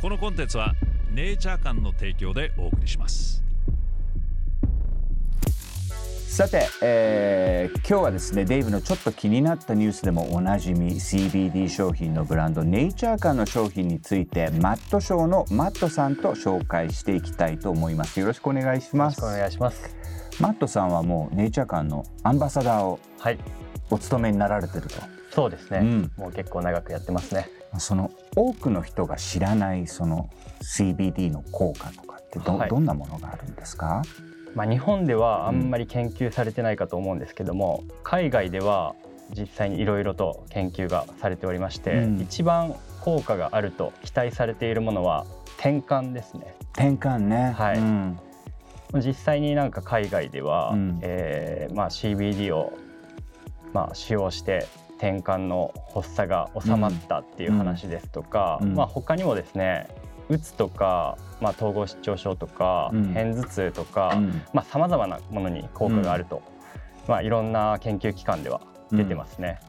このコンテンツはネイチャー館の提供でお送りします。さて、えー、今日はですねデイブのちょっと気になったニュースでもおなじみ CBD 商品のブランドネイチャー館の商品についてマットショーのマットさんと紹介していきたいと思います。よろしくお願いします。よろしくお願いします。マットさんはもうネイチャー館のアンバサダーをお務めになられてると、はい、そうですね、うん、もう結構長くやってますねその多くの人が知らないその CBD の効果とかってどはい、どんなものがあるんですか？まあ、日本ではあんまり研究されてないかと思うんですけども、うん、海外では実際にいろいろと研究がされておりまして、うん、一番効果があると期待されているものは転換ですね。転換ね、はい、うん、実際になんか海外では、うん、えー、まあ、CBD を、まあ、使用して転換の発作が収まったっていう話ですとか、まあ、他にもですねうつとか、まあ、統合失調症とか、うん、片頭痛とかさまざ、まなものに効果があると、まあ、いろんな研究機関では出てますね。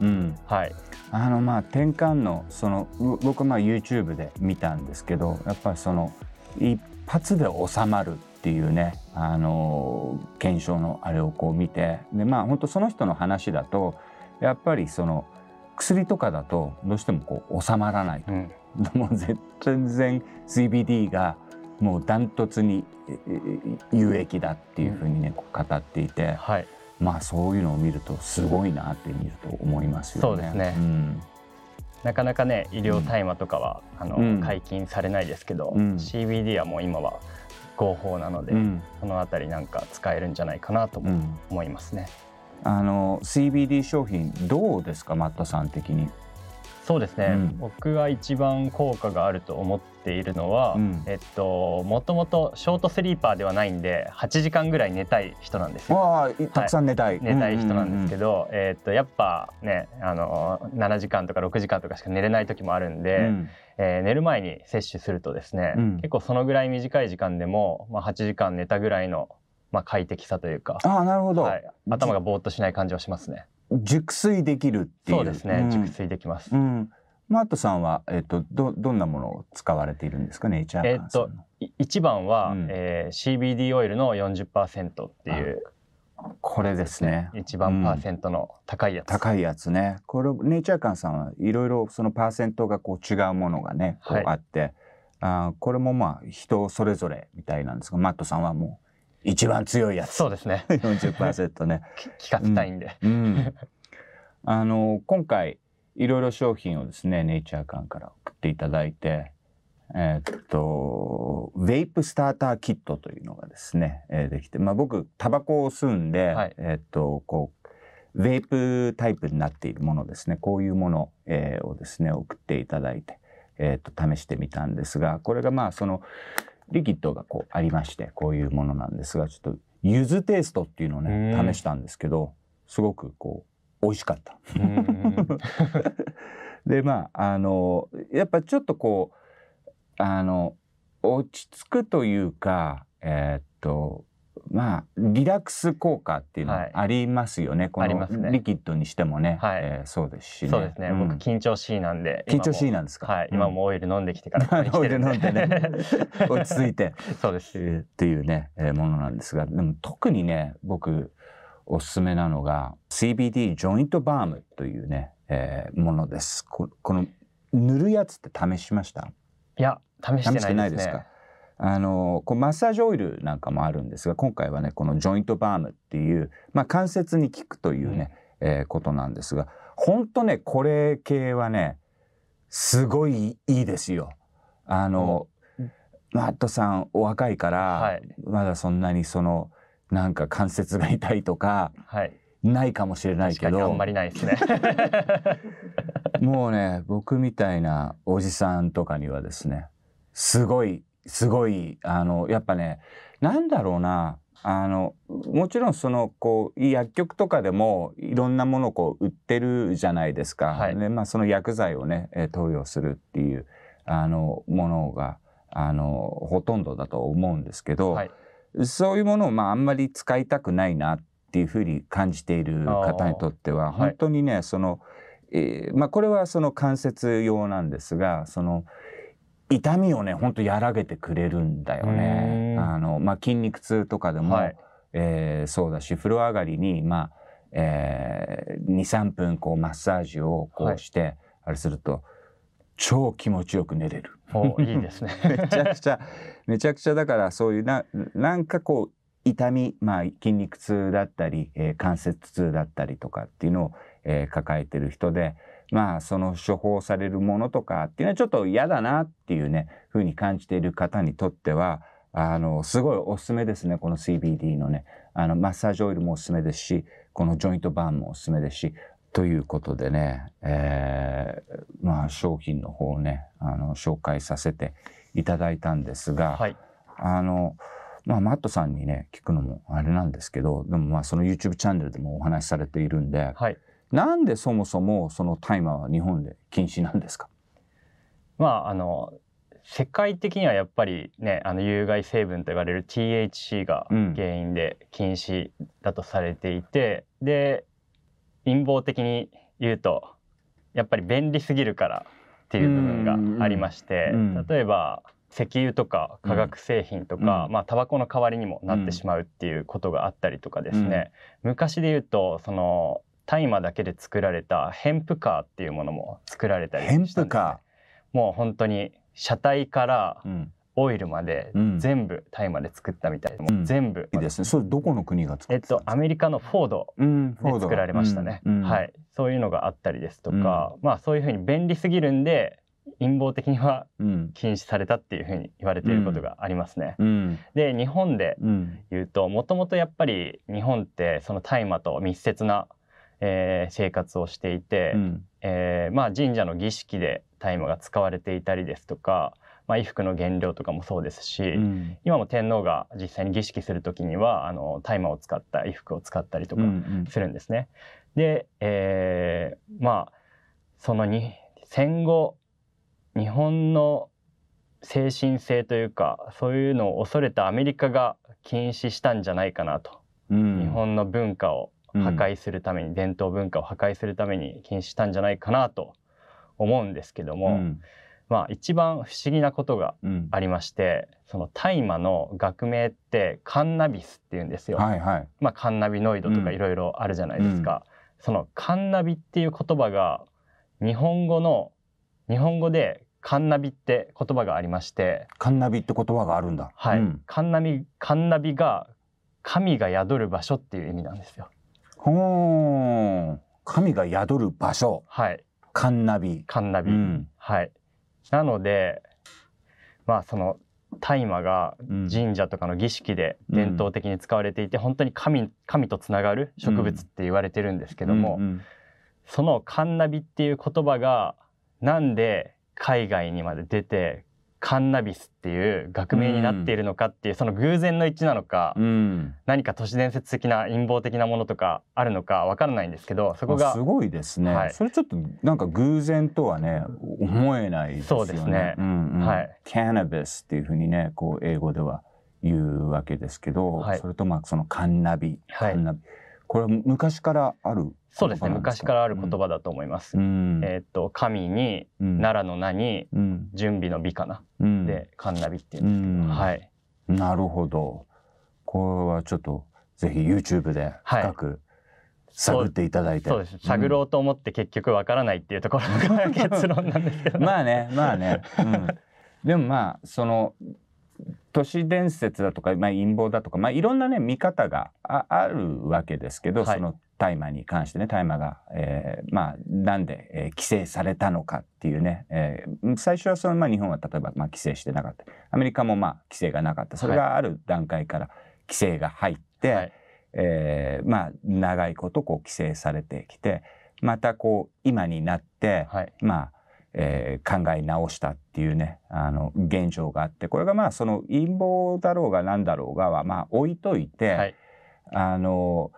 はい、あのまあ転換のその僕はまあ YouTube で見たんですけどやっぱりその一発で収まるっていうねあの検証のあれをこう見てでまあ本当その人の話だとやっぱりその薬とかだとどうしてもこう収まらないと、うん、もう全然 CBD がもうダントツに有益だっていうふうにね、うん、語っていて、はい、まあそういうのを見るとすごいなって見ると思いますよね。そうですね、うん、なかなかね医療大麻とかは、あの解禁されないですけど、CBD はもう今は合法なので、そのあたりなんか使えるんじゃないかなと思いますね。あの CBD 商品どうですかマットさん的に？そうですね、うん、僕が一番効果があると思っているのは、うん、えっともともとショートスリーパーではないんで8時間ぐらい寝たい人なんですよ。たくさん寝たい、はい、寝たい人なんですけど、えっとやっぱねあの7時間とか6時間とかしか寝れない時もあるんで、うん、えー、寝る前に摂取するとですね、結構そのぐらい短い時間でも、まあ、8時間寝たぐらいのまあ、快適さというか。あなるほど、はい、頭がぼーっとしない感じはしますね。熟睡できるっていう。そうですね、うん、熟睡できます。うん。マートさんは、えっと、どどんなものを使われているんですか？ネイチャーえっと一番は、うん、えー、CBD オイルの40%っていう。これですね。一番パーセントの高いやつ、うん、高いやつね。これネイチャー館さんはいろいろそのパーセントがこう違うものがねこうあって、はい、あこれもまあ人それぞれみたいなんですがマットさんはもう一番強いやつ。そうですね。40%ね。聞かせたいんで。うん、うん、あの今回いろいろ商品をですねネイチャー館から送っていただいて、えー、っとウェイプスターターキットというのがですね、えー、できて、まあ僕タバコを吸うんで、はい、えー、っとこうウェイプタイプになっているものですねこういうもの、えー、をですね送っていただいて、えー、っと試してみたんですがこれがまあそのリキッドがこうありましてこういうものなんですがちょっと柚子テイストっていうのをね試したんですけどすごくこう美味しかった。でまああのやっぱちょっとこうあの落ち着くというかえー、っとまあリラックス効果っていうのはありますよね、はい、このリキッドにしてもね、はい、えー、そうですし、ね、そうですね、うん、僕緊張しいなんで緊張しいなんですか？はい、今もオイル飲んできてから オイル飲んでね。落ち着いて。そうです、えー、っていうね、えー、ものなんですがでも特にね僕おすすめなのが CBD ジョイントバームというね、えー、ものです。この塗るやつって試しました？いや試してないですねあのこうマッサージオイルなんかもあるんですが今回はねこのジョイントバームっていう、まあ、関節に効くというね、うん、えー、ことなんですが本当ねこれ系はねすごいいいですよ。あの、うん、マットさんお若いから、はい、まだそんなにそのなんか関節が痛いとか、はい、ないかもしれないけどあんまりないですね。もうね僕みたいなおじさんとかにはですねすごいすごいあのやっぱねなんだろうなあのもちろんそのこう薬局とかでもいろんなものをこう売ってるじゃないですか、はい、でまあ、その薬剤をね、え投与するっていうあのものがあのほとんどだと思うんですけど、はい、そういうものをまああんまり使いたくないなっていうふうに感じている方にとっては本当にね、はい、その、えー、まあ、これはその関節用なんですがその痛みをねほんと和らげてくれるんだよね。あのまあ、筋肉痛とかでも、はい、えー、そうだし風呂上がりに、まあえー、23分こうマッサージをこうして、はい、あれすると超気持ちよく寝れる。いいですね めちゃくちゃめちゃくちゃだからそういうななんかこう痛み、まあ、筋肉痛だったり、えー、関節痛だったりとかっていうのを、えー、抱えてる人でまあその処方されるものとかっていうのはちょっと嫌だなっていうねふうに感じている方にとってはあのすごいおすすめですねこの CBD のね。あのマッサージオイルもおすすめですしこのジョイントバーンもおすすめですしということでね、えー、まあ商品の方をねあの紹介させていただいたんですが、はい、あのまあマットさんにね聞くのもあれなんですけどでもまあその YouTube チャンネルでもお話しされているんで、はい、なんでそもそもその大麻は日本で禁止なんですか？まああの世界的にはやっぱりねあの有害成分と言われる THC が原因で禁止だとされていて、うん、で陰謀的に言うとやっぱり便利すぎるからっていう部分がありまして、例えば石油とか化学製品とか、うん、まあタバコの代わりにもなってしまうっていうことがあったりとかですね、うん、昔で言うとその大麻だけで作られたヘンプカーっていうものも作られたりしたもう本当に車体からオイルまで全部大麻で作ったみたいで、うん、全部。いいですね。それどこの国が作っえっとアメリカのフォードで作られましたね、うんうん、はいそういうのがあったりですとか、まあそういうふうに便利すぎるんで陰謀的には禁止されたっていうふうに言われていることがありますね。うん、で日本で言うともともとやっぱり日本ってその大麻と密接な、えー、生活をしていて、うん、えー、まあ、神社の儀式で大麻が使われていたりですとか、まあ、衣服の原料とかもそうですし、うん、今も天皇が実際に儀式する時にはあの大麻を使った衣服を使ったりとかするんですね。うんうん、で、えー、まあそのに戦後日本の精神性というかそういうのを恐れたアメリカが禁止したんじゃないかなと、うん、日本の文化を破壊するために、うん、伝統文化を破壊するために禁止したんじゃないかなと思うんですけども、うん、まあ一番不思議なことがありまして、その大麻の学名ってカンナビスっていうんですよ。はいはい、まあカンナビノイドとかいろいろあるじゃないですか。そのカンナビっていう言葉が日本語の日本語でカンナビって言葉がありましてカンナビって言葉があるんだ。はい、うん、カンナビカンナビが神が宿る場所っていう意味なんですよ神が宿る場所。はい。カンナビ。カンナビ、うん、はい。なのでまあその大麻が神社とかの儀式で伝統的に使われていて、うん、本当に神神とつながる植物って言われてるんですけども、うん。うん、そのカンナビっていう言葉がなんで海外にまで出てカンナビスっていう学名になっているのかっていう、うん、その偶然の一致なのか、うん、何か都市伝説的な陰謀的なものとかあるのかわからないんですけどそこがすごいですね、はい、それちょっとなんか偶然とはね思えないですよね。そうですね、うんうん、はい、カナビスっていうふうにねこう英語では言うわけですけど、はい、それとまあそのカンナビ、カンナビこれは昔からあるそうですね。昔からある言葉だと思います。うん、えっ、と神に、うん、奈良の名に、うん、準備の美かな、うん、でカンナビっていうんですけど、はい。なるほど。これはちょっとぜひ YouTube で深く、探っていただいて。そうです。探ろうと思って結局わからないっていうところが 結論なんですけど。まあねまあね、うん、でもまあその都市伝説だとか、まあ、陰謀だとか、まあ、いろんなね見方があるわけですけど、はい、その大麻に関してね大麻が、えー、まあなんで、えー、規制されたのかっていうね、えー、最初はその、まあ、日本は例えば、まあ、規制してなかった。アメリカもまあ規制がなかった。それがある段階から規制が入って、はい、えー、まあ長いことこう規制されてきてまたこう今になって、はい、まあえー、考え直したっていうねあの現状があってこれがまあその陰謀だろうが何だろうがはまあ置いといて、はい、あの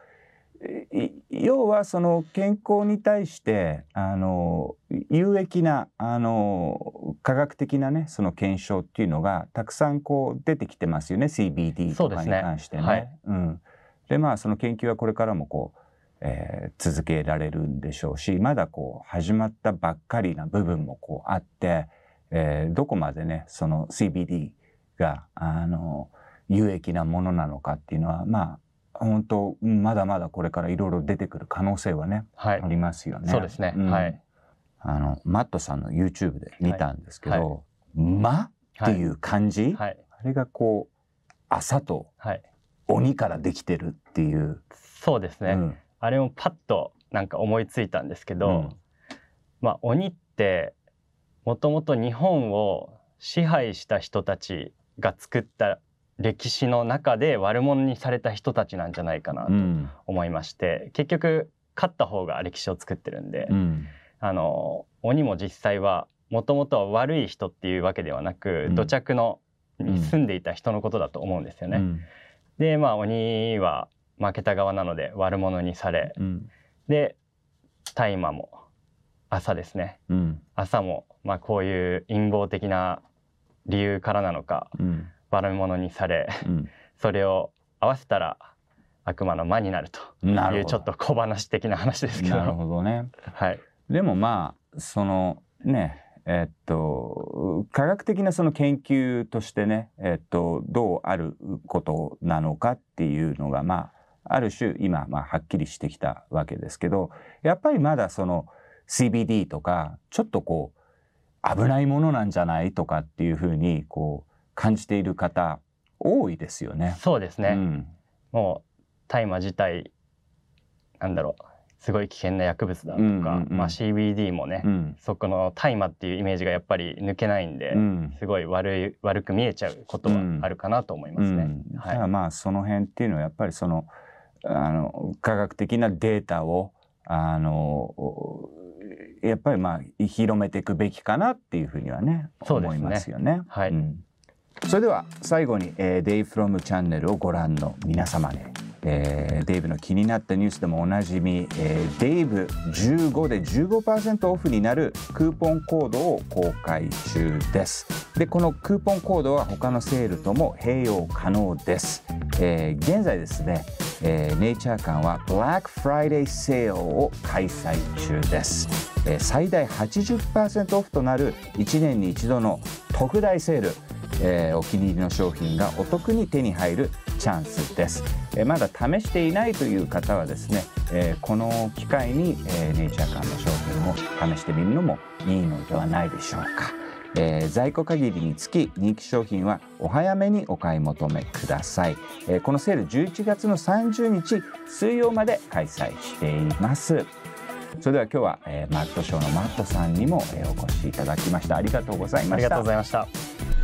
要はその健康に対してあの有益なあの科学的なねその検証っていうのがたくさんこう出てきてますよね CBD とかに関してね。で、ね。はい、うん、でまあその研究はこれからもこうえー、続けられるんでしょうしまだこう始まったばっかりな部分もこうあって、えー、どこまでねその CBD があの有益なものなのかっていうのはまあ本当まだまだこれからいろいろ出てくる可能性はね、はい、ありますよね。そうですね、うん、はい。あのマットさんの YouTube で見たんですけど「はい。はい、ま」っていう漢字、はい、あれがこう朝と鬼からできてるっていう。そうですね、うん、あれもパッとなんか思いついたんですけど、うん、まあ鬼ってもともと日本を支配した人たちが作った歴史の中で悪者にされた人たちなんじゃないかなと思いまして、うん、結局勝った方が歴史を作ってるんで、うん、あの鬼も実際はもともとは悪い人っていうわけではなく、土着のに住んでいた人のことだと思うんですよね。でまあ鬼は負けた側なので悪者にされ、で大麻も朝ですね、朝もまあこういう陰謀的な理由からなのか、うん、悪者にされ、うん、それを合わせたら悪魔の魔になると。いうちょっと小話的な話ですけど。なるほどね、はい、でもまあそのねえっと科学的なその研究としてね、えっと、どうあることなのかっていうのがまあある種今まあはっきりしてきたわけですけどやっぱりまだその CBD とかちょっとこう危ないものなんじゃないとかっていうふうにこう感じている方多いですよね。そうですね。うん、もう大麻自体なんだろう。すごい危険な薬物だとか、うんうんうん、まあ、CBD もね、うん、そこの大麻っていうイメージがやっぱり抜けないんで、うん、すごい悪い悪く見えちゃうことはあるかなと思いますね。うん、はい、まあその辺っていうのはやっぱりそのあの科学的なデータをあのやっぱりまあ広めていくべきかなっていうふうにはね思いますよね。はい、うん、それでは最後に、えー、デイフロムチャンネルをご覧の皆様で、えー、デイブの気になったニュースでもおなじみ、えー、デイブ15で15%オフになるクーポンコードを公開中です。でこのクーポンコードは他のセールとも併用可能です。えー、現在ですね、えー、ネイチャー館は Black Friday セールを開催中です。え最大80%オフとなる1年に一度の特大セール、えー、お気に入りの商品がお得に手に入るチャンスです、えー、まだ試していないという方はですね、えー、この機会に、えネイチャー館の商品を試してみるのもいいのではないでしょうか、え在庫限りにつき人気商品はお早めにお買い求めください、えこのセール11月の30日水曜まで開催しています。それでは今日は、えー、マットショーのマットさんにも、えー、お越しいただきました。ありがとうございました。ありがとうございました。